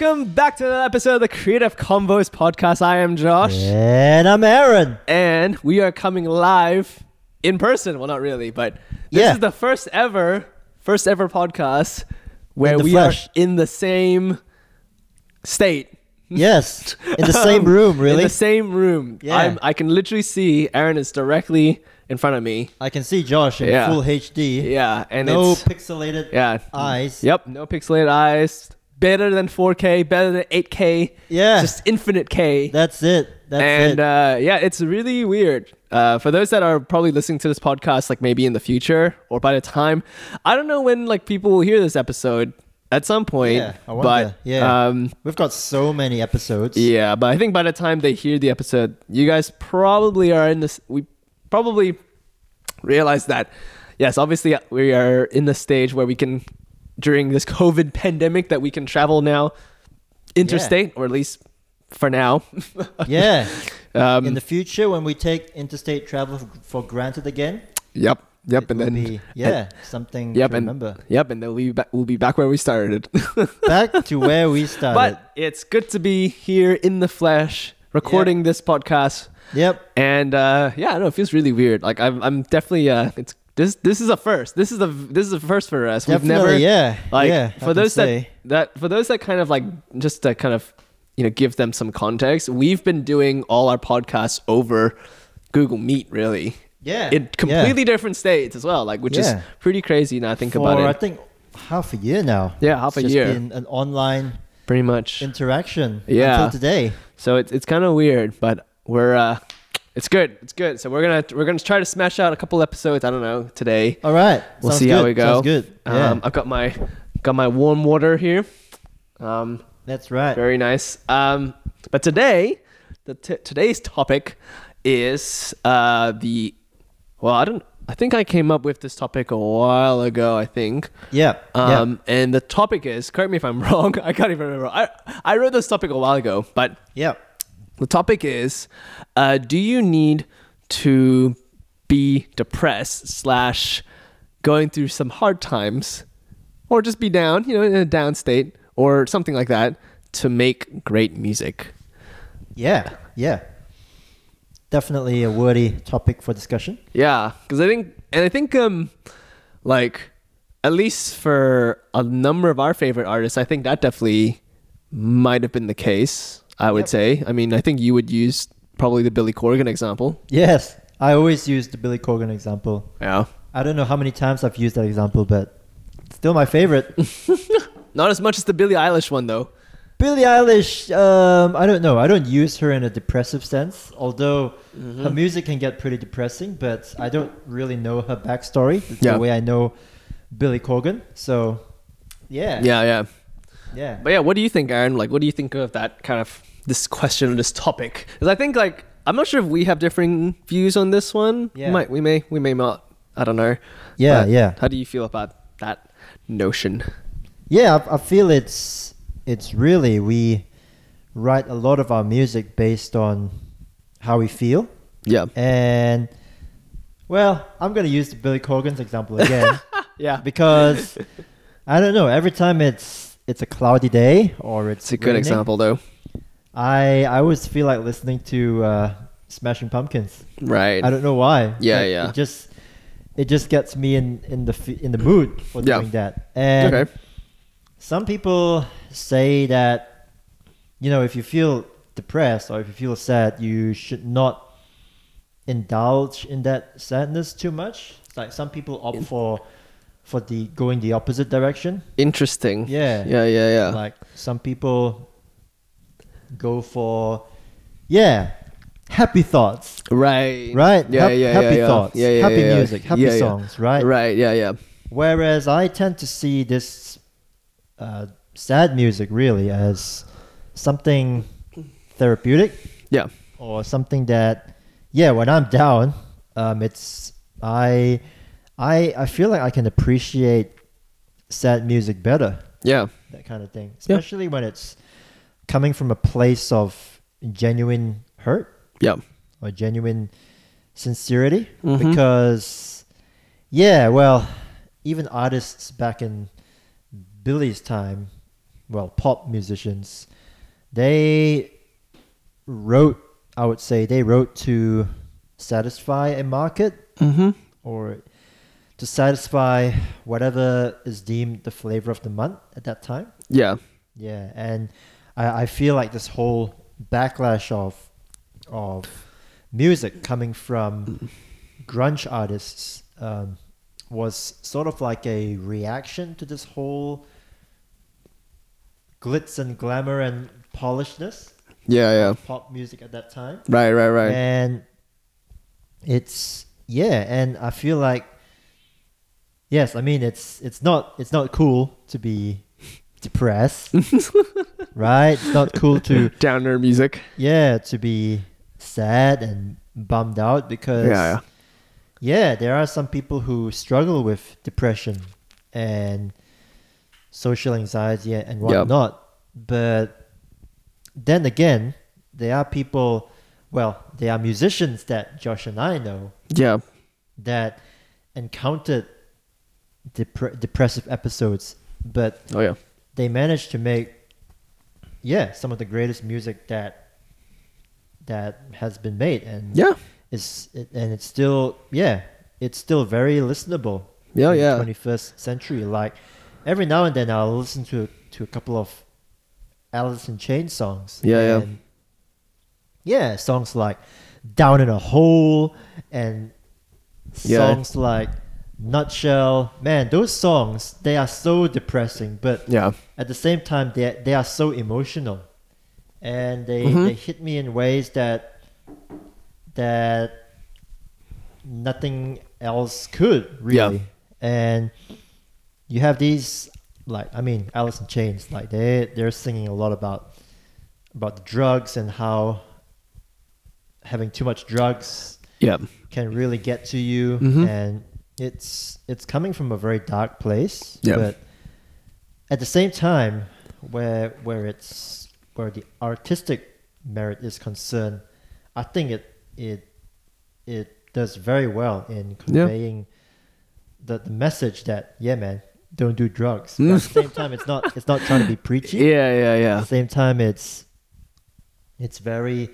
welcome back to another episode of the Creative Convos podcast. I am Josh, And I'm Aaron. and we are coming live in person. Well, not really, but this Yeah. is the first ever, first ever podcast where we flesh. are in the same state. Yes, in the same room, really. In the same room. Yeah. I'm, I can literally see Aaron is directly in front of me. I can see Josh in Yeah. full HD. Yeah, and no pixelated yeah. eyes. Yep, no pixelated eyes. Better than 4K, better than 8K. Yeah. Just infinite K. That's it. That's and it. uh, yeah, it's really weird. Uh, for those that are probably listening to this podcast, like maybe in the future or by the time, I don't know when like people will hear this episode at some point. Yeah, I wonder. but Yeah. um, We've got so many episodes. yeah, but I think by the time they hear the episode, you guys probably are in this. We probably realize that, yes, obviously we are in the stage where we can, during this COVID pandemic, that we can travel now interstate, or at least for now. Yeah. um, in the future, when we take interstate travel for granted again, yep, yep, and then be, yeah, something Yep, to and remember. yep, and then we'll be back, we'll be back where we started. Back to where we started. but it's good to be here in the flesh, recording this podcast. yep. and uh yeah i don't know it feels really weird like i'm, I'm definitely uh it's this this is a first this is a this is a first for us we've Definitely, never yeah. like yeah, for those that say. that for those that kind of like just to kind of you know give them some context we've been doing all our podcasts over google meet really Yeah. in yeah. completely different states as well like which is pretty crazy now i think for, about it. I think, half a year now. Yeah, half It's a just year. been an online pretty much interaction Yeah. until today. So it's it's kind of weird, but we're uh, it's good. It's good. So we're gonna we're gonna try to smash out a couple episodes. I don't know today. All right. We'll Sounds see good. how we go. Sounds good. Yeah. Um, I've got my got my warm water here. Um, That's right. very nice. Um, but today, the t- today's topic is uh the well, I don't. I think I came up with this topic a while ago. I think. Yeah. yeah. Um, and the topic is. Correct me if I'm wrong. I can't even remember. I I wrote this topic a while ago, but Yeah. The topic is uh, do you need to be depressed slash going through some hard times or just be down you know in a down state or something like that to make great music Yeah. Yeah. Definitely a worthy topic for discussion. yeah because i think and i think um like at least for a number of our favorite artists i think that definitely might have been the case i would Yep. say i mean i think you would use probably the billy corgan example Yes. I always use the Billy Corgan example. yeah I don't know how many times I've used that example, but still my favorite. Not as much as the Billie Eilish one though. Billie Eilish, um, I don't know. I don't use her in a depressive sense, although Mm-hmm. her music can get pretty depressing, but I don't really know her backstory the Yeah. way I know Billy Corgan. So, yeah. Yeah, yeah. Yeah. But yeah, what do you think, Aaron? Like, what do you think of that kind of this question, or this topic? Because I think like I'm not sure if we have differing views on this one. Yeah. We might, we may, we may not. I don't know. Yeah, But yeah. How do you feel about that notion? Yeah, I, I feel it's it's really we write a lot of our music based on how we feel, Yeah. and well, I'm gonna use the Billy Corgan's example again Yeah. because I don't know. Every time it's it's a cloudy day or it's It's a good raining, example though. I I always feel like listening to uh, Smashing Pumpkins. Right. I don't know why. Yeah, Like, yeah. It just it just gets me in in the in the mood for Yeah. doing that. And Okay. some people say that you know if you feel depressed or if you feel sad, you should not indulge in that sadness too much. It's like some people opt for for the going the opposite direction. Interesting. Yeah. Yeah, yeah, yeah. Like some people go for yeah, happy thoughts. right. Right? Yeah, Hap- yeah, happy yeah, yeah. thoughts, Yeah, yeah, happy yeah, yeah. music, happy Yeah, yeah. songs, right? Right. Yeah, yeah. Whereas I tend to see this uh, sad music really as something therapeutic Yeah. or something that, yeah, when I'm down, um, it's I, I, I feel like I can appreciate sad music better, Yeah. that kind of thing, especially when it's coming from a place of genuine hurt Yeah. or genuine sincerity Mhm. because yeah well even artists back in billy's time well, pop musicians, they wrote, I would say, they wrote to satisfy a market Mm-hmm. or to satisfy whatever is deemed the flavor of the month at that time. Yeah. Yeah, and I, I feel like this whole backlash of of music coming from grunge artists um, was sort of like a reaction to this whole glitz and glamour and polishedness Yeah. Yeah. of pop music at that time. Right. Right. Right. And it's yeah, and I feel like yes, I mean it's it's not it's not cool to be depressed. right? It's not cool to Downer music. yeah, to be sad and bummed out because Yeah. Yeah. yeah, there are some people who struggle with depression and social anxiety and Yep. whatnot. But then again, there are people, well, there are musicians that Josh and I know Yeah. that encountered depre- depressive episodes, but Oh yeah. they managed to make, yeah, some of the greatest music that that has been made, and Yeah. it's it, and it's still yeah it's still very listenable Yeah. in Yeah. 21st century like every now and then i'll listen to to a couple of alice in chains songs Yeah, yeah. yeah songs like down in a hole and Yeah. songs like nutshell man those songs they are so depressing but Yeah. at the same time they they are so emotional and they Mhm. they hit me in ways that that nothing else could really and you have these like i mean alice in chains like they they're singing a lot about about the drugs and how having too much drugs Yeah. can really get to you Mhm. and it's it's coming from a very dark place Yeah. but at the same time where where it's where the artistic merit is concerned i think it it it does very well in conveying the, the message that yeah man don't do drugs but at the same time it's not it's not trying to be preachy Yeah. Yeah. yeah. at the same time it's it's very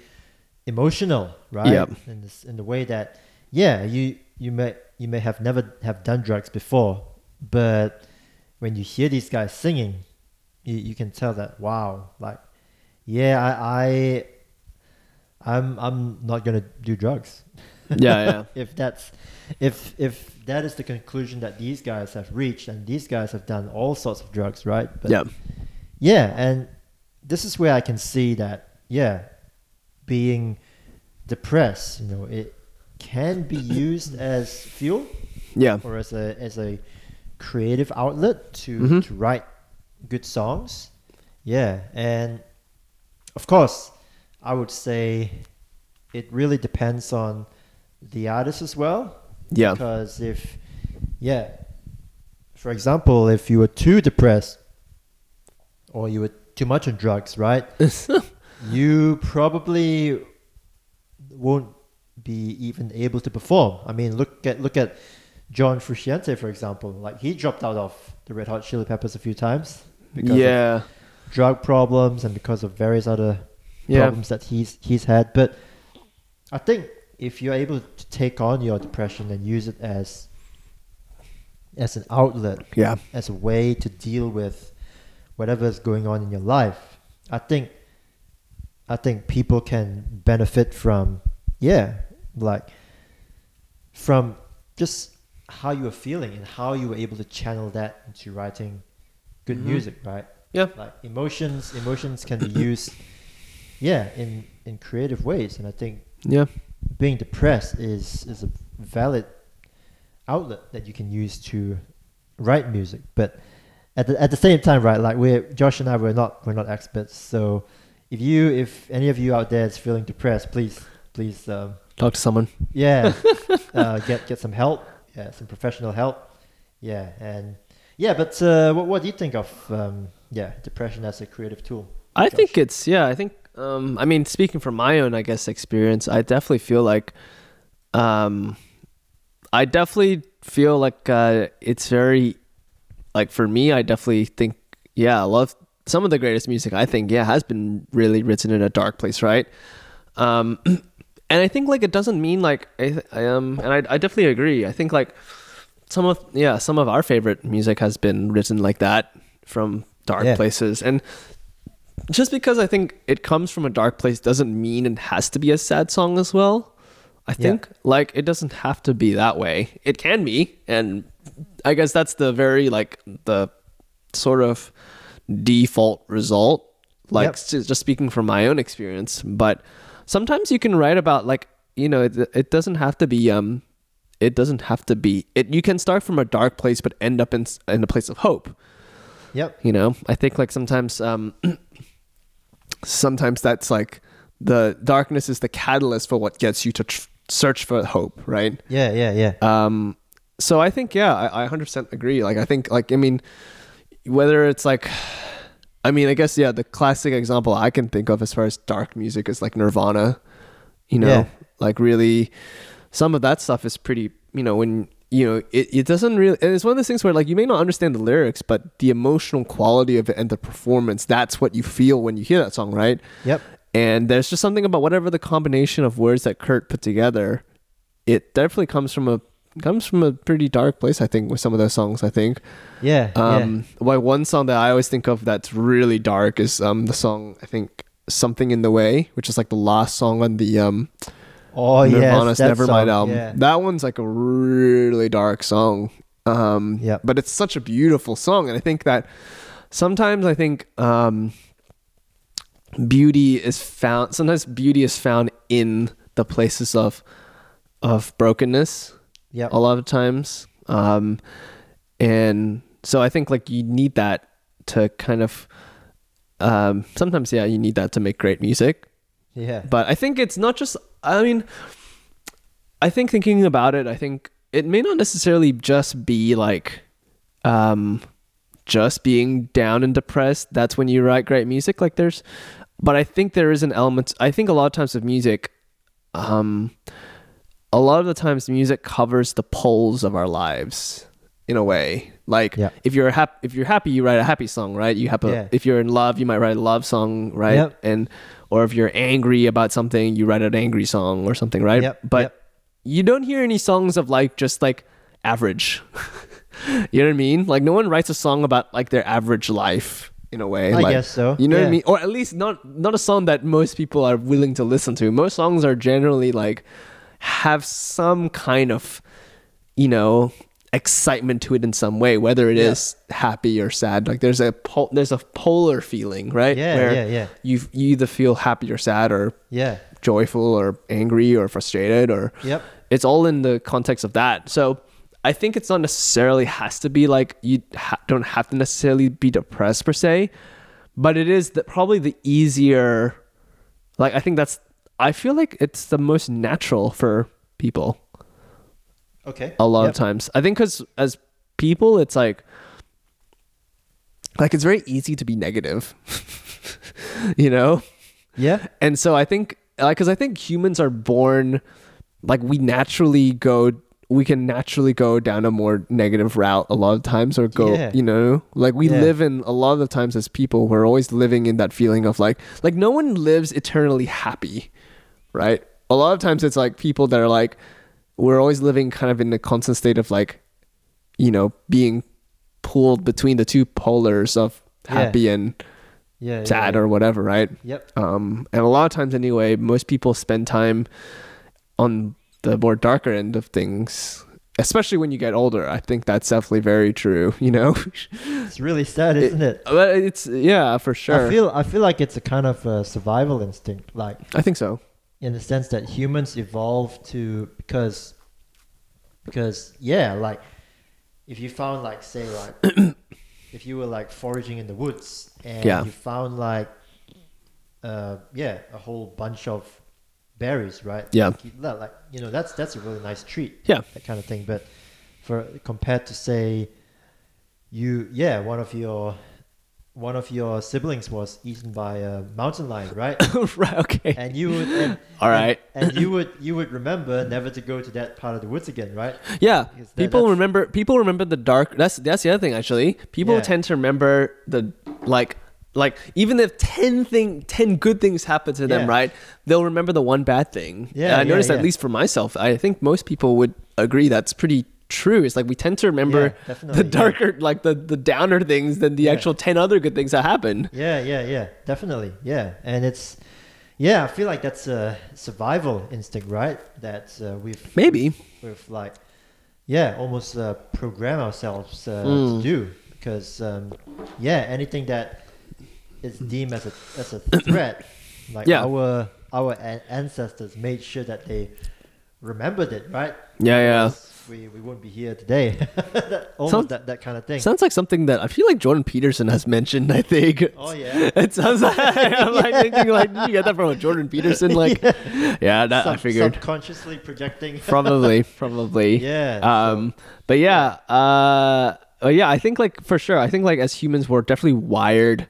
emotional right Yep. in this in the way that yeah you you may you may have never have done drugs before but when you hear these guys singing you, you can tell that wow like yeah i i i'm i'm not gonna do drugs Yeah. Yeah. if that's if if that is the conclusion that these guys have reached and these guys have done all sorts of drugs right but Yeah. yeah, and this is where I can see that yeah, being depressed, you know, it can be used as fuel Yeah. or as a as a creative outlet to Mhm. to write good songs. Yeah, and of course, I would say it really depends on the artist as well Yeah. because if yeah for example if you were too depressed or you were too much on drugs right you probably won't be even able to perform i mean look at look at john frusciante for example like he dropped out of the red hot chili peppers a few times because of yeah. drug problems and because of various other Yeah. problems that he's he's had. But I think if you're able to take on your depression and use it as as an outlet, Yeah. as a way to deal with whatever is going on in your life, I think I think people can benefit from yeah, like from just how you were feeling and how you were able to channel that into writing good Mhm. music, right? Yeah. Like emotions emotions can be used yeah, in in creative ways and I think Yeah. being depressed is is a valid outlet that you can use to write music but at the, at the same time right like we're josh and i we're not we're not experts so if you if any of you out there is feeling depressed please please um, Talk to someone. yeah uh, get get some help yeah some professional help yeah and yeah but uh, what, what do you think of um, yeah depression as a creative tool I Josh? think it's yeah. I think um, I mean speaking from my own I guess experience, I definitely feel like um, I definitely feel like uh, it's very like for me. I definitely think yeah. A lot of some of the greatest music I think yeah has been really written in a dark place, right? Um, and I think like it doesn't mean like I, th- I um and I I definitely agree. I think like some of yeah some of our favorite music has been written like that from dark Yeah. places and just because I think it comes from a dark place doesn't mean it has to be a sad song as well. I Yeah. think like it doesn't have to be that way. It can be, and I guess that's the very like the sort of default result. Like Yep. just speaking from my own experience, but sometimes you can write about like you know it, it doesn't have to be um it doesn't have to be it. You can start from a dark place but end up in in a place of hope Yep. you know i think like sometimes um sometimes that's like the darkness is the catalyst for what gets you to tr- search for hope right Yeah. Yeah. Yeah. um so i think yeah I, I 100% agree like i think like i mean whether it's like i mean i guess yeah the classic example i can think of as far as dark music is like nirvana you know Yeah. like really some of that stuff is pretty you know when you know it, it doesn't really and it's one of those things where like you may not understand the lyrics but the emotional quality of it and the performance that's what you feel when you hear that song right Yep. and there's just something about whatever the combination of words that Kurt put together, it definitely comes from a comes from a pretty dark place. I think with some of those songs. I think. Yeah. Um, Why one song that I always think of that's really dark is um the song I think something in the way, which is like the last song on the um yeah. Oh Nirvana's yes. Nevermind song, album. Yeah. That one's like a really dark song. Um, Yep. but it's such a beautiful song, and I think that sometimes I think um, beauty is found. Sometimes beauty is found in the places of of brokenness. Yep. A lot of times, um, and so I think like you need that to kind of. Um, sometimes, yeah, you need that to make great music Yeah. but I think it's not just. I mean, I think thinking about it, I think it may not necessarily just be like, um, just being down and depressed. That's when you write great music. Like there's, but I think there is an element. I think a lot of times with music, um, a lot of the times music covers the poles of our lives in a way. Like Yeah. if you're happy, if you're happy, you write a happy song, right? You have a. Yeah. If you're in love, you might write a love song, right? Yep. And or if you're angry about something, you write an angry song or something, right? Yep, But yep. you don't hear any songs of like just like average. you know what I mean? Like no one writes a song about like their average life in a way. I like, guess so, You know what I mean? Or at least not not a song that most people are willing to listen to. Most songs are generally like have some kind of you know excitement to it in some way whether it is Yeah. happy or sad like there's a pol- there's a polar feeling right Yeah, Where yeah, yeah. you you either feel happy or sad or Yeah. joyful or angry or frustrated or Yep. it's all in the context of that so i think it's not necessarily has to be like you ha- don't have to necessarily be depressed per se but it is the, probably the easier like i think that's i feel like it's the most natural for people Okay. a lot Yep. of times i think because as people it's like like it's very easy to be negative you know Yeah. and so I think, like, because I think humans are born, like, we naturally go, we can naturally go down a more negative route a lot of times, or go, Yeah. you know, like we Yeah. live in a lot of the times as people, we're always living in that feeling of like, like no one lives eternally happy, right? A lot of times it's like people that are like, we're always living kind of in a constant state of like, you know, being pulled between the two polars of Yeah. happy and Yeah. sad yeah. or whatever, right? Yep. Um, and a lot of times, anyway, most people spend time on the more darker end of things, especially when you get older. I think that's definitely very true. You know, It's really sad, isn't it? but it's yeah, for sure. I feel I feel like it's a kind of a survival instinct, like I think so. In the sense that humans evolved to because because yeah, like if you found like say like if you were like foraging in the woods and Yeah. you found like uh yeah a whole bunch of berries, right? Yeah. Like, like you know that's that's a really nice treat. Yeah. that kind of thing. But for compared to say you yeah one of your one of your siblings was eaten by a mountain lion, right? right. Okay. and you would and, All right. and, and you would you would remember never to go to that part of the woods again right yeah. That- People remember. People remember the dark. That's that's the other thing. Actually, people Yeah. tend to remember the like like even if 10 thing 10 good things happen to them Yeah. right they'll remember the one bad thing Yeah, And i yeah, noticed at least for myself i think most people would agree that's pretty true it's like we tend to remember Yeah, the yeah. darker like the the downer things than the Yeah. actual 10 other good things that happened Yeah, yeah, yeah, definitely. Yeah, and it's yeah, I feel like that's a survival instinct, right? That uh, we've maybe we've like yeah, almost uh, program ourselves uh, Mm. to do because um, yeah, anything that is deemed as a as a threat, like Yeah. our our an- ancestors made sure that they remembered it, right? Yeah, yeah. We, we wouldn't be here today. That- Almost Sounds- that, that kind of thing. sounds like something that i feel like jordan peterson has mentioned i think oh yeah. it sounds like i'm like thinking like did you get that from a jordan peterson like yeah, that i Sub- figured subconsciously projecting. probably probably Yeah, um but yeah uh uh, yeah i think like for sure i think like as humans we're definitely wired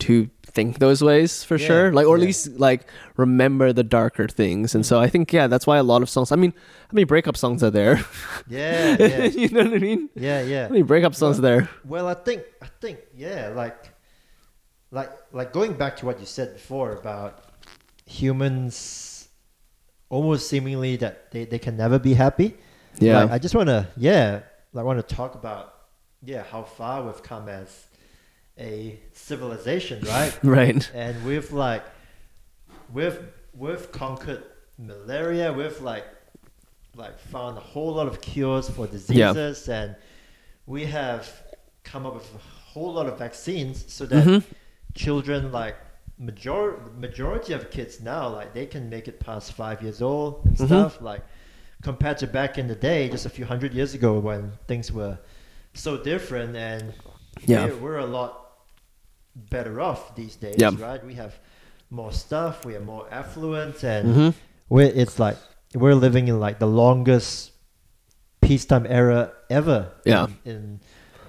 to think those ways for Yeah, sure. Like or at yeah. least like remember the darker things. And so i think yeah that's why a lot of songs i mean how many breakup songs are there? Yeah, yeah, you know what i mean? Yeah, yeah. how many breakup songs are there? Well, I think I think yeah, like like like going back to what you said before about humans almost seemingly that they, they can never be happy. yeah. Like, I just want to yeah, I want to talk about yeah, how far we've come as a civilization, right? right and we've like we've we've conquered malaria we've like like found a whole lot of cures for diseases and we have come up with a whole lot of vaccines so that Mhm. children like major majority of kids now like they can make it past five years old and Mhm. stuff like compared to back in the day just a few hundred years ago when things were so different and Yeah. we're, we're a lot better off these days Yeah. right we have more stuff we are more affluent and Mhm. we're it's like we're living in like the longest peacetime era ever Yeah. in, in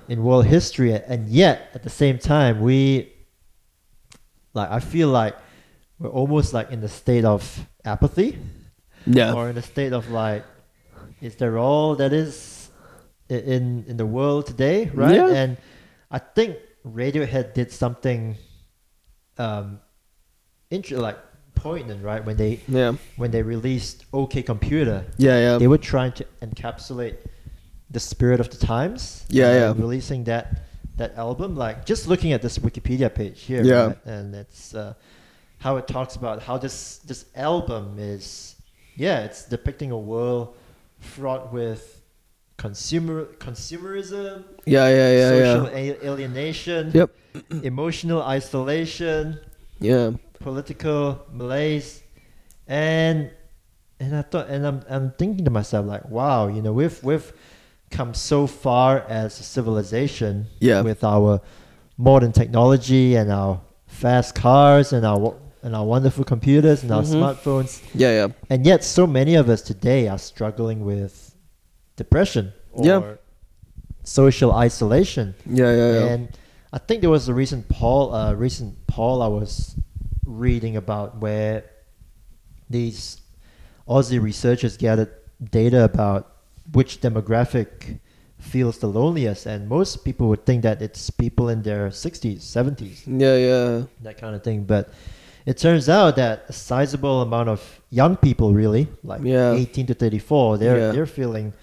in world history and yet at the same time we like i feel like we're almost like in the state of apathy yeah or in a state of like is there all that is in in the world today right Yeah. and i think radiohead did something um inter- like poignant right? When they yeah. when they released ok computer. Yeah yeah. They were trying to encapsulate the spirit of the times Yeah, yeah. releasing that that album. Like just looking at this wikipedia page here Yeah. right, and it's uh, how it talks about how this this album is yeah it's depicting a world fraught with consumer consumerism yeah yeah yeah social yeah a- alienation yep. emotional isolation yeah. political malaise and and I thought and I'm I'm thinking to myself like wow you know we've we've come so far as a civilization Yeah. with our modern technology and our fast cars and our and our wonderful computers and our Mhm. smartphones. Yeah yeah. And yet so many of us today are struggling with depression or Yeah. social isolation yeah yeah yeah and I think there was a recent poll, uh, recent poll I was reading about where these Aussie researchers gathered data about which demographic feels the loneliest, and most people would think that it's people in their 60s, 70s, yeah yeah that kind of thing. But it turns out that a sizable amount of young people, really, like Yeah. 18 to 34, they're Yeah. they're feeling.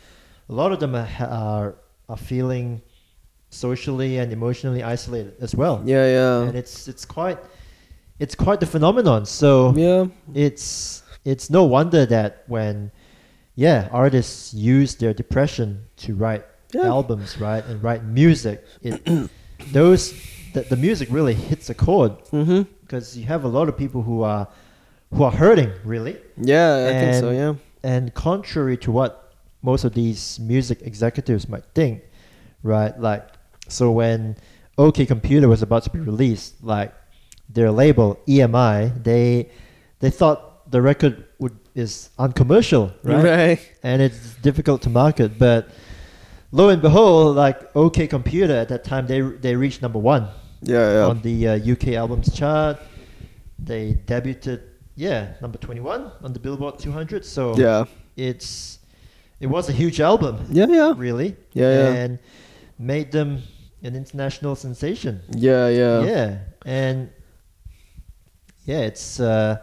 A lot of them are are, are feeling socially and emotionally isolated as well. yeah yeah And it's it's quite it's quite the phenomenon. So yeah it's it's no wonder that when yeah artists use their depression to write Yeah. albums right and write music it those the, the music really hits a chord mm-hmm because you have a lot of people who are who are hurting really yeah i think so yeah and contrary to what most of these music executives might think right? Like so when ok computer was about to be released like their label emi they they thought the record would is uncommercial right, right. And it's difficult to market. But lo and behold like ok computer at that time they they reached number one yeah yeah. on the uh, uk albums chart. They debuted yeah number 21 on the billboard 200 so yeah. it's it was a huge album yeah yeah really Yeah, yeah. and made them an international sensation. Yeah, yeah. Yeah, and yeah, it's uh,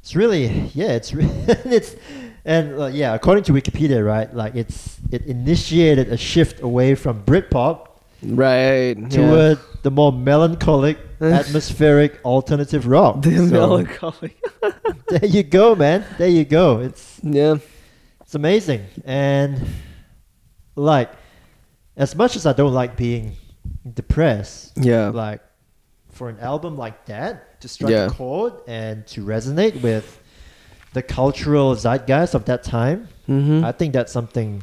it's really yeah, it's re- it's and uh, yeah, according to Wikipedia, right, like it's it initiated a shift away from Britpop Right. yeah. the more melancholic, atmospheric alternative rock. the So, melancholy. there you go, man. There you go. It's yeah. It's amazing, and like as much as I don't like being depressed, Yeah. like for an album like that to strike Yeah. a chord and to resonate with the cultural zeitgeist of that time, Mm-hmm. I think that's something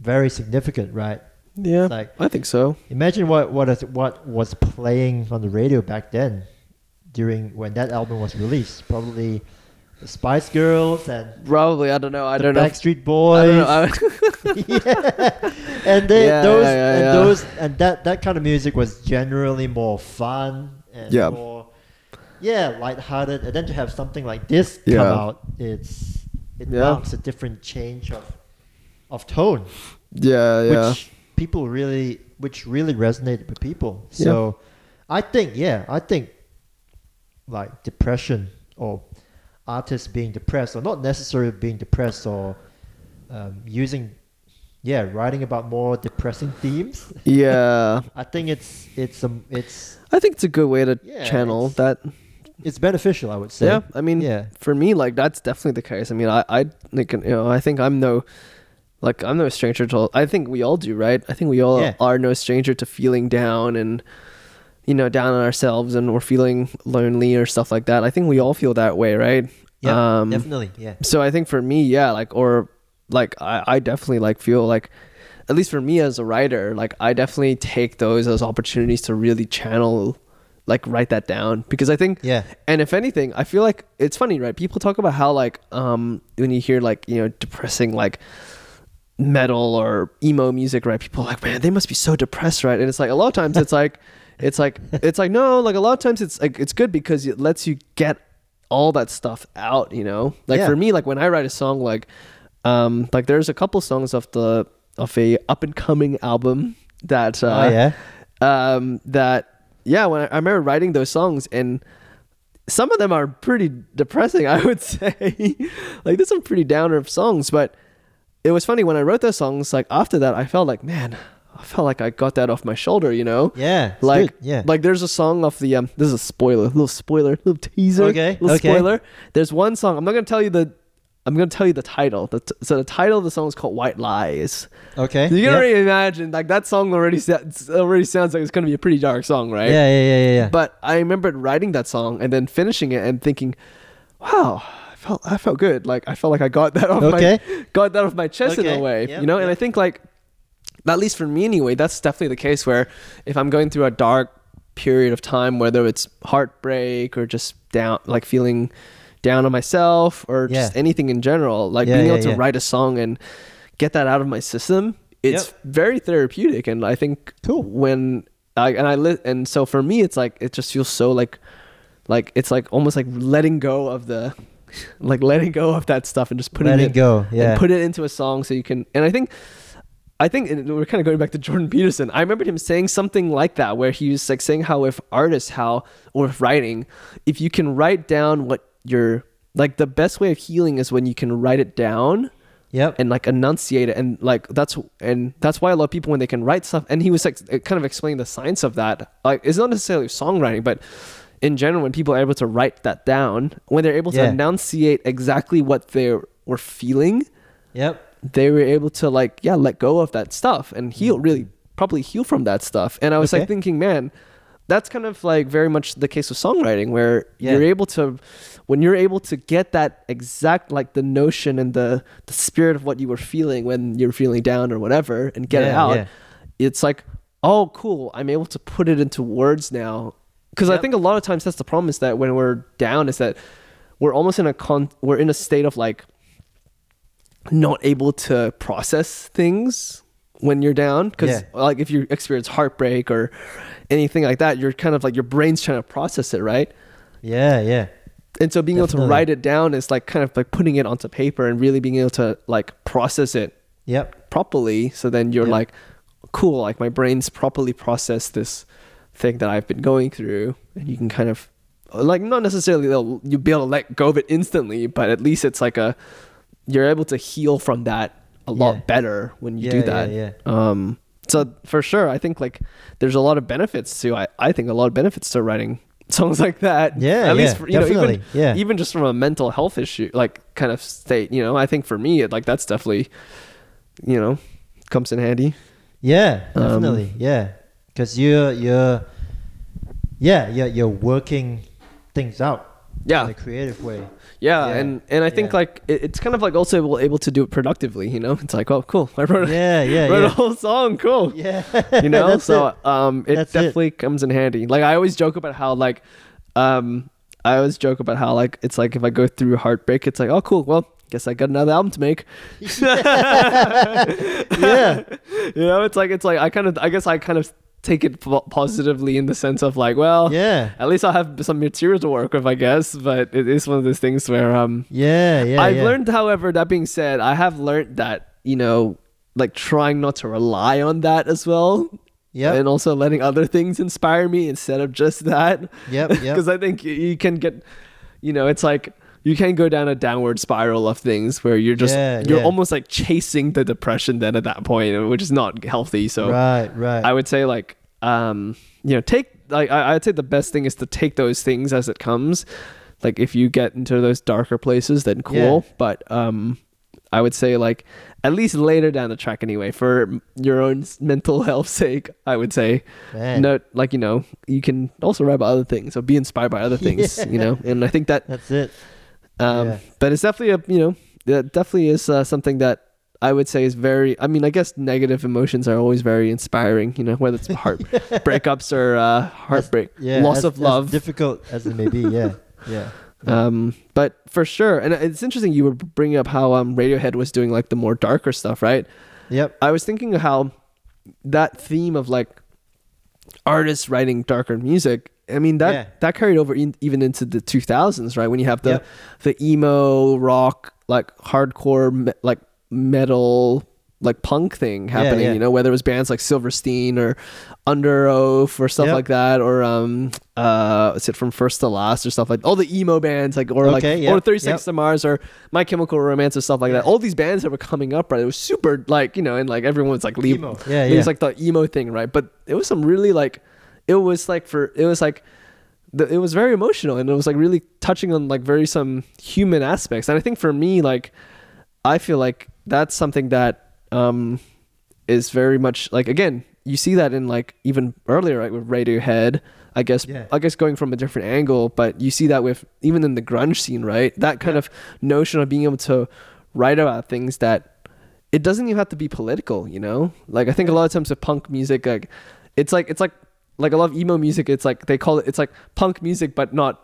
very significant, right? yeah. like- I think so. Imagine what what is, what was playing on the radio back then, during when that album was released. Probably the Spice Girls and Probably. I don't know. I the don't know. Backstreet I Boys. don't know. Yeah. and they, Yeah, those yeah, yeah, and yeah. those and that that kind of music was generally more fun and Yeah. more yeah lighthearted and then to have something like this Yeah. come out it's it Yeah. marks a different change of of tone yeah, yeah. which people really which really resonated with people so i think yeah i think like depression or artists being depressed or not necessarily being depressed or um, using yeah writing about more depressing themes yeah. i think it's it's um it's I think it's a good way to Yeah, channel it's- that. it's beneficial i would say Yeah, I mean, yeah for me, like that's definitely the case. I mean, I, I think, you know, I think I'm no, like I'm no stranger to. all, I think we all do, right? I think we all Yeah. are no stranger to feeling down and, you know, down on ourselves and we're feeling lonely or stuff like that. I think we all feel that way, right? yeah Um, definitely yeah so I think for me, yeah, like or like I, I definitely like feel like at least for me as a writer, like I definitely take those as opportunities to really channel like write that down because I think yeah and if anything, I feel like it's funny, right? People talk about how like um when you hear like, you know, depressing like metal or emo music, right? People are like, man, they must be so depressed, right? And it's like a lot of times it's like it's like it's like no, like a lot of times it's like it's good because it lets you get all that stuff out, you know? Like Yeah. for me, like when I write a song like um like there's a couple songs of the of a up and coming album that uh oh yeah um, that yeah, when I, I remember writing those songs and some of them are pretty depressing, I would say. like there's some pretty downer songs, but it was funny when I wrote those songs. Like after that, I felt like man, felt like I got that off my shoulder, you know. yeah Like good, yeah like there's a song of the um this is a spoiler, little spoiler, little teaser, Okay, little okay. spoiler. There's one song. I'm not gonna tell you the. I'm gonna tell you the title. The t- so the title of the song is called White Lies. okay You can yeah. already imagine like that song already sounds already sounds like it's gonna be a pretty dark song, right? yeah yeah yeah yeah, yeah. But I remembered writing that song and then finishing it and thinking, "Wow, I felt I felt good. Like I felt like I got that off Okay. my got that off my chest in a way, Yep, you know." And I think like, at least for me anyway, that's definitely the case where if I'm going through a dark period of time, whether it's heartbreak or just down, like feeling down on myself or just anything in general, like Yeah, being yeah, able to yeah. write a song and get that out of my system, it's Yep. very therapeutic. And I think Cool. when I and I li- and so for me, it's like it just feels so like like it's like almost like letting go of the like letting go of that stuff and just putting it go yeah and put it into a song so you can and I think I think we're kind of going back to Jordan Peterson. I remember him saying something like that where he was like saying how if artists how or if writing if you can write down what you're like the best way of healing is when you can write it down yep and like enunciate it and like that's and that's why a lot of people when they can write stuff and he was like kind of explaining the science of that like it's not necessarily songwriting but in general when people are able to write that down when they're able to Yeah. enunciate exactly what they were feeling yep they were able to like yeah let go of that stuff and heal mm. really probably heal from that stuff. And i was like thinking man that's kind of like very much the case with songwriting where Yeah. you're able to when you're able to get that exact like the notion and the the spirit of what you were feeling when you're feeling down or whatever and get it out yeah. it's like oh cool i'm able to put it into words now. Because i think a lot of times that's the problem is that when we're down is that we're almost in a con we're in a state of like not able to process things when you're down because Yeah. like if you experience heartbreak or anything like that you're kind of like your brain's trying to process it right? Yeah yeah. And so being able to write it down is like kind of like putting it onto paper and really being able to like process it yep. properly. So then you're Yep. like cool, like my brain's properly processed this thing that I've been going through, and you can kind of like not necessarily you'll be able to let go of it instantly, but at least it's like a you're able to heal from that a lot Yeah. better when you Yeah, do that. yeah. Um, so for sure, I think like there's a lot of benefits to I, I think a lot of benefits to writing songs like that. Yeah, at least yeah, for, you know even definitely, yeah. even just from a mental health issue like kind of state. You know, I think for me, it, like that's definitely you know comes in handy. Yeah, Um, definitely. yeah, because you're you're yeah you're you're working things out Yeah. in a creative way. Yeah, Yeah, and and I think yeah. like it, it's kind of like also able, to do it productively. You know, it's like oh cool, I wrote a, Yeah, yeah, wrote a whole song, cool. Yeah, you know so it. um it That's it. definitely comes in handy like i always joke about how like um i always joke about how like it's like if i go through heartbreak it's like oh cool well guess i got another album to make yeah, you know it's like it's like i kind of i guess i kind of take it positively in the sense of like well yeah, at least i'll have some material to work with i guess but it is one of those things where um yeah, yeah. I've yeah. learned, however, that being said, I have learned that, you know, like trying not to rely on that as well. Yeah. And also letting other things inspire me instead of just that. Yep, yep. Because I think you can get, you know, it's like you can go down a downward spiral of things where you're just, Yeah, you're yeah. almost like chasing the depression then at that point, which is not healthy. So right, right. I would say like um you know take like I, I'd say the best thing is to take those things as it comes. Like if you get into those darker places, then cool. Yeah. But um I would say like at least later down the track anyway for your own mental health sake. I would say Man. no like you know you can also write about other things or be inspired by other things. You know, and I think that That's it. Um, Yeah. But it's definitely a you know that definitely is uh, something that I would say is very. I mean, I guess negative emotions are always very inspiring. You know, whether it's heart breakups or uh, heartbreak, Yeah, loss as- of as love. difficult as it may be. Yeah, yeah. um, but for sure, and it's interesting you were bringing up how um, Radiohead was doing like the more darker stuff, right? Yep. I was thinking of how that theme of like artists writing darker music. I mean that Yeah. that carried over in, even into the 2000s, right? When you have the Yep. the emo rock, like hardcore, me- like metal, like punk thing happening. yeah. You know, whether it was bands like Silverstein or Underoath or stuff Yep. like that, or um, uh, is it from First to Last or stuff like all the emo bands, like or like Okay, or yep, 36 yep. to Mars or My Chemical Romance or stuff like that. All these bands that were coming up, right? It was super like you know, and like everyone was like leave, Emo. Yeah, it yeah. was like the emo thing, right? But it was some really like, it was like for it was like, the, it was very emotional and it was like really touching on like very some human aspects. And I think for me, like, I feel like that's something that um is very much like again you see that in like even earlier right with Radiohead. I guess Yeah. I guess going from a different angle, but you see that with even in the grunge scene, right? That kind of notion of being able to write about things that it doesn't even have to be political, you know? Like I think a lot of times with punk music, like it's like it's like like a lot of emo music, it's like they call it it's like punk music but not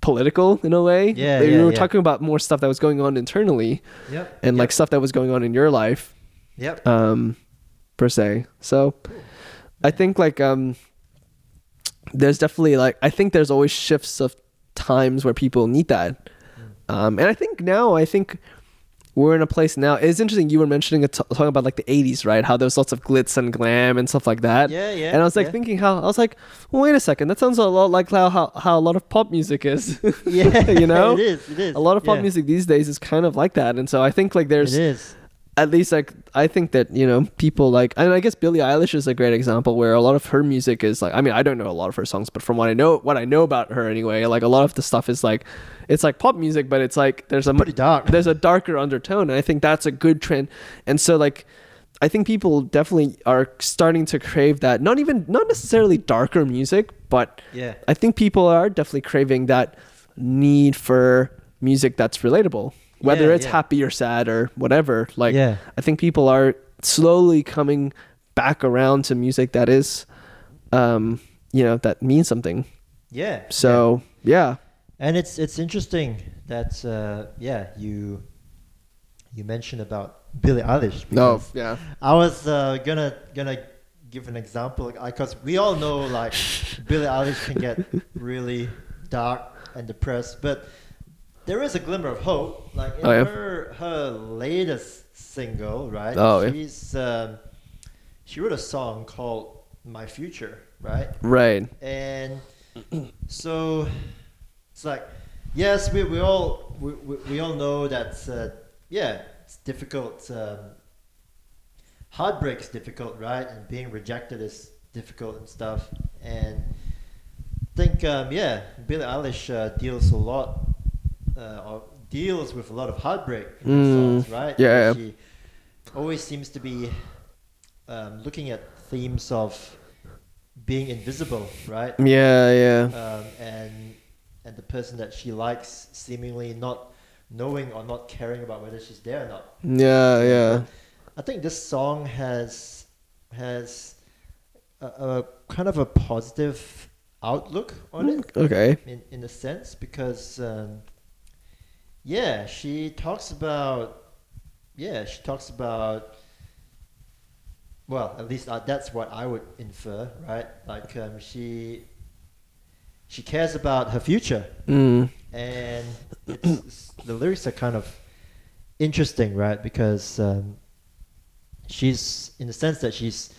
political in a way. Yeah, They yeah, were yeah. talking about more stuff that was going on internally Yep. and yep. like stuff that was going on in your life Yep. um per se so i think like um there's definitely like i think there's always shifts of times where people need that um and i think now i think we're in a place now it's interesting you were mentioning t- talking about like the 80s right how there's lots of glitz and glam and stuff like that Yeah, yeah, and i was like yeah. thinking how i was like well, wait a second that sounds a lot like how how, how a lot of pop music is yeah. you know it is. It is. a lot of pop yeah. music these days is kind of like that and so i think like there's It is. At least like I think that you know people like and I guess Billie Eilish is a great example where a lot of her music is like I mean I don't know a lot of her songs but from what I know what I know about her anyway like a lot of the stuff is like it's like pop music but it's like there's a Pretty dark. there's a darker undertone and I think that's a good trend and so like I think people definitely are starting to crave that not even not necessarily darker music but Yeah. I think people are definitely craving that need for music that's relatable whether Yeah, it's yeah. happy or sad or whatever like Yeah. i think people are slowly coming back around to music that is um you know that means something Yeah. so yeah And it's it's interesting that uh, yeah you you mentioned about Billie Eilish. no yeah I was uh, gonna gonna give an example because we all know like Billie Eilish can get really dark and depressed, but there is a glimmer of hope. Like in Oh, yeah. her her latest single, right? Oh, yeah. she's um, she wrote a song called My Future, right? Right. And so it's like, yes, we, we all we, we, we all know that uh, yeah, it's difficult. Um, heartbreak is difficult, right? And being rejected is difficult and stuff. And I think um, yeah, Billie Eilish uh, deals a lot uh, deals with a lot of heartbreak in Mm, songs, right? yeah, yeah. She always seems to be um, looking at themes of being invisible, right? Yeah, yeah. um, and and the person that she likes seemingly not knowing or not caring about whether she's there or not. Yeah, yeah. I think this song has has a, a kind of a positive outlook on it Okay. in in a sense because um, yeah, she talks about yeah, she talks about well, at least uh, that's what I would infer, right? Like um, she she cares about her future, Mm. and it's, it's- the lyrics are kind of interesting, right? Because um, she's in the sense that she's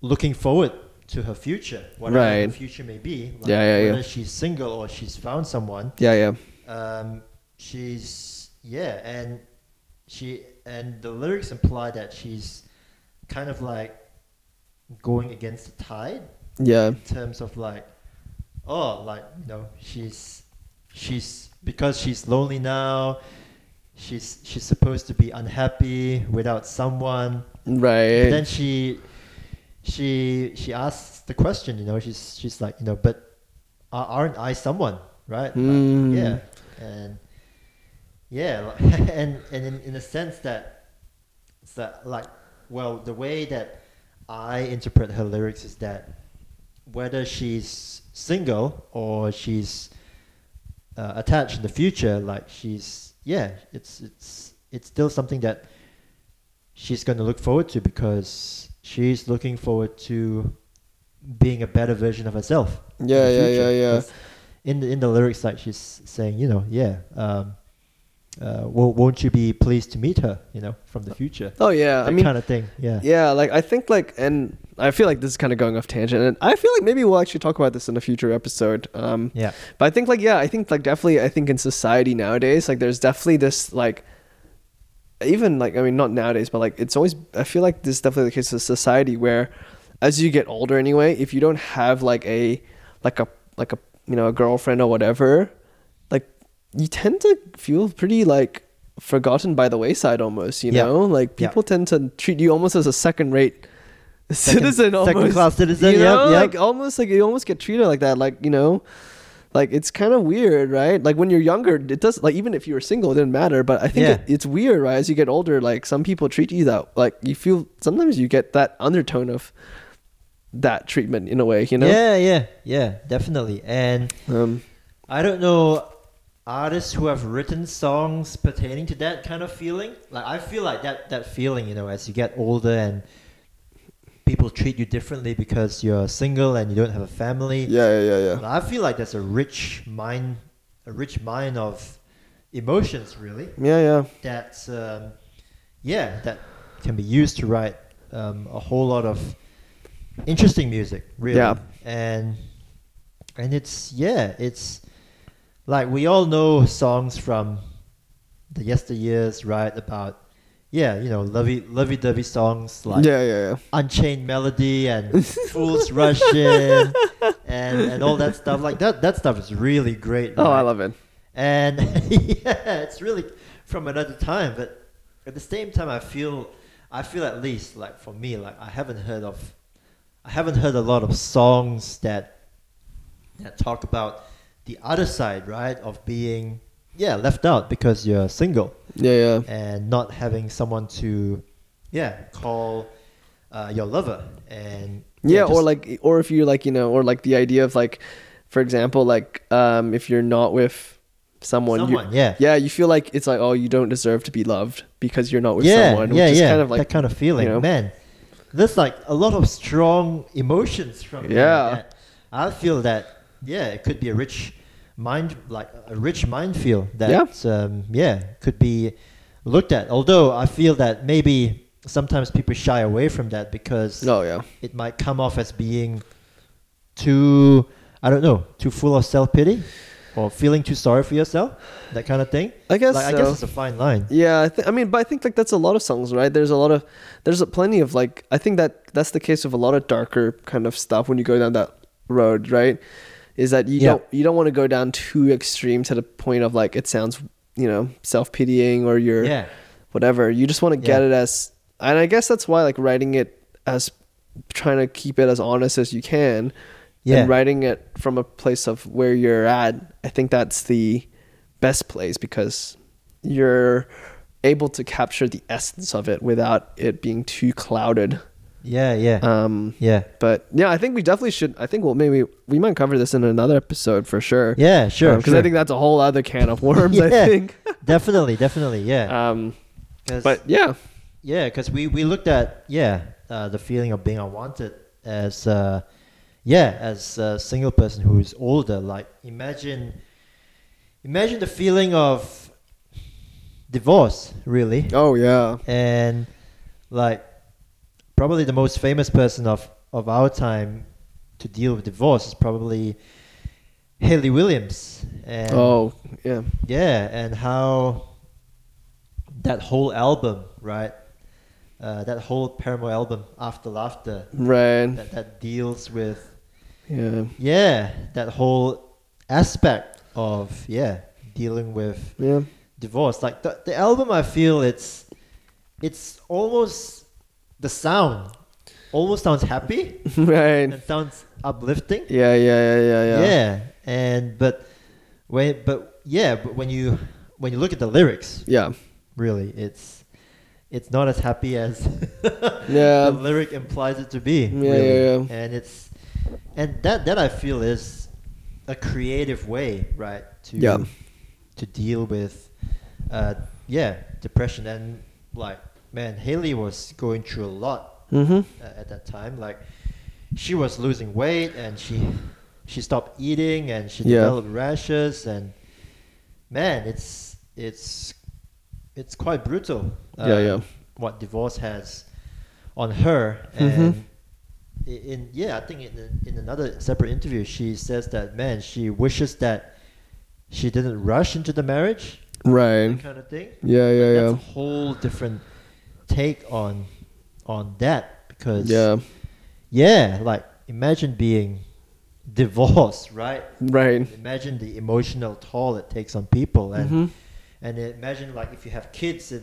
looking forward to her future, whatever her Right. future may be. Like Yeah, yeah, yeah. whether she's single or she's found someone. Yeah, yeah. Um, she's yeah, and she and the lyrics imply that she's kind of like going against the tide Yeah. in terms of like, oh, like you know, she's she's because she's lonely now. She's she's supposed to be unhappy without someone. But Right. then she she she asks the question. You know, she's she's like, you know, but aren't I someone, right? Like, Hmm. yeah, and yeah, and and in, in a sense that it's that like well the way that I interpret her lyrics is that whether she's single or she's uh, attached in the future, like she's yeah, it's it's it's still something that she's going to look forward to because she's looking forward to being a better version of herself. Yeah, yeah, yeah, yeah. In the in the lyrics, like she's saying, you know, yeah, um, uh, won't, won't you be pleased to meet her, you know, from the future? Oh yeah. that I mean, kind of thing. Yeah. yeah. Like I think like, and I feel like this is kind of going off tangent, and I feel like maybe we'll actually talk about this in a future episode. Um, Yeah. But I think like yeah, I think like definitely I think in society nowadays like there's definitely this like even like I mean not nowadays but like it's always I feel like this is definitely the case of society where as you get older anyway if you don't have like a like a like a you know a girlfriend or whatever you tend to feel pretty like forgotten by the wayside almost you Yeah. know like Yeah. people tend to treat you almost as a second rate Second- citizen almost second-class citizen, you yep, know yep. like almost like you almost get treated like that like you know like it's kind of weird right like when you're younger it does like even if you were single it didn't matter but i think Yeah. it, it's weird right as you get older like some people treat you that like you feel sometimes you get that undertone of that treatment in a way you know Yeah, yeah, yeah, definitely. And um I don't know artists who have written songs pertaining to that kind of feeling. Like I feel like that that feeling, you know, as you get older and people treat you differently because you're single and you don't have a family. yeah yeah yeah yeah I feel like there's a rich mind, a rich mind of emotions, really. yeah yeah That's um, yeah, that can be used to write um, a whole lot of interesting music, really. Yeah. And and it's yeah, it's like we all know songs from the yesteryears, right? About yeah, you know, lovey lovey dovey songs like yeah yeah yeah Unchained Melody and Fools Rush In and, and all that stuff. Like that that stuff is really great. oh i love it And yeah, it's really from another time. But at the same time, I feel, I feel at least like for me, like I haven't heard of, I haven't heard a lot of songs that that talk about the other side, right, of being yeah left out because you're single yeah yeah and not having someone to yeah call uh, your lover and yeah, or just- like or if you like you know or like the idea of like for example like um if you're not with someone, you- someone yeah yeah you feel like it's like oh you don't deserve to be loved because you're not with yeah, someone yeah, which is yeah. kind of like that kind of feeling, you know. man. There's like a lot of strong emotions from Yeah. that I feel that yeah, it could be a rich mind, like a rich minefield that Yeah. um, yeah could be looked at. Although I feel that maybe sometimes people shy away from that because Oh yeah. it might come off as being too I don't know too full of self pity or feeling too sorry for yourself that kind of thing. I guess like, I guess it's a fine line. Yeah, I, th- I mean, but I think like that's a lot of songs, right? There's a lot of, there's a plenty of like, I think that that's the case of a lot of darker kind of stuff when you go down that road, right? Is that you Yeah. don't you don't want to go down too extreme to the point of like it sounds, you know, self pitying or you're Yeah, whatever. You just want to get Yeah. it as, and I guess that's why like writing it as, trying to keep it as honest as you can, yeah, and writing it from a place of where you're at, I think that's the best place because you're able to capture the essence of it without it being too clouded. Yeah, yeah, Um, yeah, but yeah, I think we definitely should. I think we'll maybe we might cover this in another episode for sure. yeah. Sure, because sure. I think that's a whole other can of worms. I think. definitely, definitely, yeah. Um, 'Cause- but yeah, Yeah, because we, we looked at yeah uh, the feeling of being unwanted as uh, yeah as a single person who is older. Like imagine imagine the feeling of divorce, really, oh yeah, and like probably the most famous person of of our time to deal with divorce is probably Hayley Williams. And oh yeah, yeah, and how that whole album, right? Uh, that whole Paramore album, After Laughter, right, that, that deals with, yeah, yeah, that whole aspect of, yeah, dealing with yeah, divorce. Like the, the album, I feel it's, it's almost, the sound almost sounds happy right, and sounds uplifting. yeah, yeah, yeah, yeah, yeah, yeah and but when but yeah but when you when you look at the lyrics yeah, really it's it's not as happy as Yeah. the lyric implies it to be Yeah, really. yeah, yeah. and it's and that that i feel is a creative way right to Yeah. to deal with uh yeah depression and like man hayley was going through a lot Mm-hmm. uh, at that time. Like she was losing weight and she she stopped eating and she Yeah. developed rashes and man, it's it's it's quite brutal. uh, Yeah, yeah. What divorce has on her Mhm. and. i- In yeah, I think in in another separate interview, she says that man, she wishes that she didn't rush into the marriage, Right. kind of thing Yeah, yeah, that's yeah. a whole different take on on that because Yeah. yeah like imagine being divorced right Right. imagine the emotional toll it takes on people and Mhm. and imagine like if you have kids in,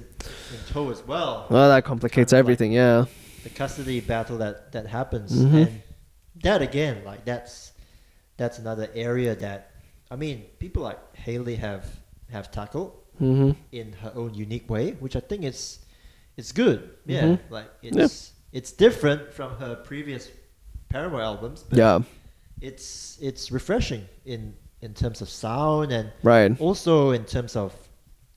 in tow as well Well, that complicates Kind of like- everything. Yeah. the custody battle that that happens Mhm. and that again like that's that's another area that i mean people like hayley have have tackled Mm-hmm. in her own unique way, which I think is it's good. Yeah, Mhm. like it's it's different from her previous Paramore albums, but Yeah. it's it's refreshing in in terms of sound and Right. also in terms of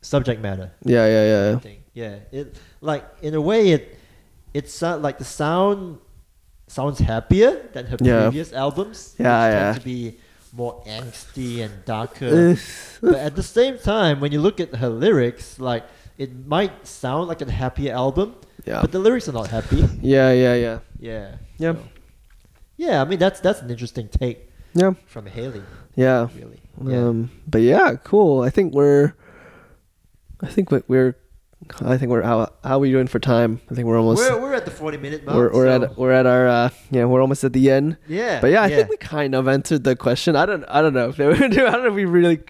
subject matter. Yeah, yeah, yeah. yeah, it like in a way it it sound like the sound sounds happier than her Yeah. previous albums. Yeah, which yeah. Tend to be more angsty and darker but at the same time, when you look at her lyrics, like it might sound like a happy album, Yeah. but the lyrics are not happy. Yeah, yeah, yeah. Yeah. Yeah. so- yeah, I mean that's that's an interesting take Yeah. from Hayley, Yeah. really. Yeah. Um, but yeah, cool. I think we're, I think we- we're, I think we're how how are we doing for time? I think we're almost we're we're at the forty minute mark. we're, we're so- at we're at our uh yeah we're almost at the end. yeah. But yeah, I think we kind of answered the question. I don't I don't know if they do. I don't know if we really.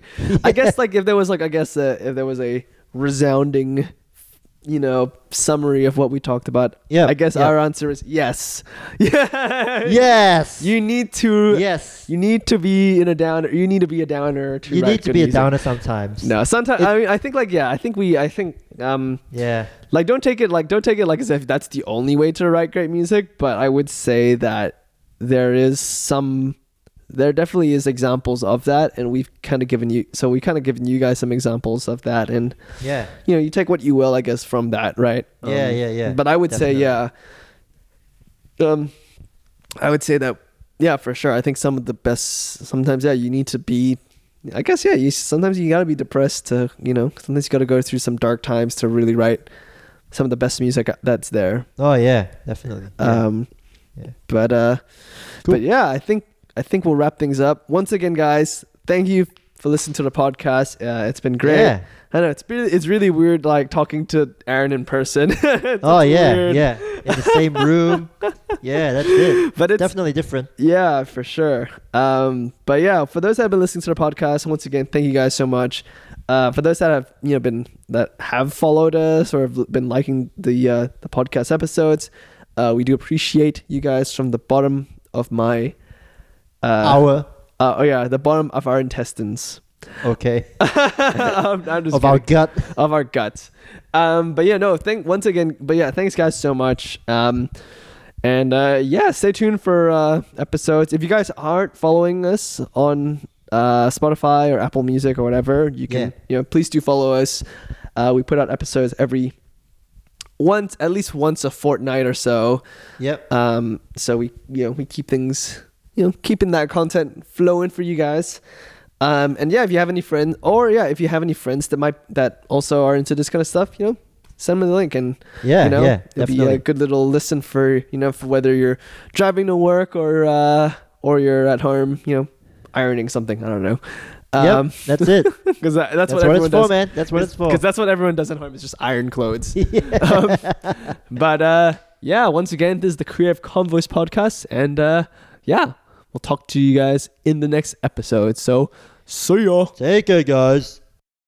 I guess like if there was like I guess uh, if there was a resounding, you know, summary of what we talked about. Yeah, I guess yeah. our answer is yes. Yes. You need to. yes. You need to be in a downer. You need to be a downer to. You need to be a downer sometimes. No, sometimes It- I mean I think like yeah I think we I think um Yeah. like don't take it like don't take it like as if that's the only way to write great music but i would say that there is some there definitely is examples of that and we've kind of given you so we kind of given you guys some examples of that and Yeah. you know you take what you will i guess from that right Um, Yeah, yeah, yeah. but i would Definitely. say yeah um i would say that yeah for sure i think some of the best sometimes yeah you need to be i guess yeah you sometimes you got to be depressed to you know sometimes you got to go through some dark times to really write some of the best music that's there. Oh yeah, definitely. Yeah. Um, Yeah. but uh, Cool. but yeah, I think I think we'll wrap things up. Once again, guys, thank you for listening to the podcast. Uh, it's been great. Yeah. I know it's really it's really weird like talking to Aaron in person. Oh yeah, weird. yeah. In the same room. yeah, that's it. But it's Definitely different. Yeah, for sure. Um, but yeah, for those that have been listening to the podcast, once again, thank you guys so much. Uh, for those that have you know been that have followed us or have been liking the uh, the podcast episodes, uh, we do appreciate you guys from the bottom of my Our uh, oh yeah the bottom of our intestines. okay. I'm, I'm just of our gut. of our guts. Um, but yeah, no, thank once again. But yeah, thanks guys so much. Um, and uh, yeah, stay tuned for uh, episodes. If you guys aren't following us on uh, Spotify or Apple Music or whatever, you can Yeah. you know please do follow us. Uh, we put out episodes every once at least once a fortnight or so. Yep. Um, so we you know we keep things you know keeping that content flowing for you guys. Um, and yeah, if you have any friends, or yeah, if you have any friends that might that also are into this kind of stuff, you know, send them the link, and Yeah, you know, yeah, it'll be definitely. a good little listen for you know for whether you're driving to work or uh, or you're at home, you know, ironing something. I don't know. Um, yep. That's it. because that, that's, That's, what, what, everyone it's for, does. man. That's what it's for. Because that's what everyone does at home is just iron clothes. yeah. um, but uh, yeah, once again, this is the Creative Convoys podcast, and uh, yeah, we'll talk to you guys in the next episode. So, see ya. Take care, guys.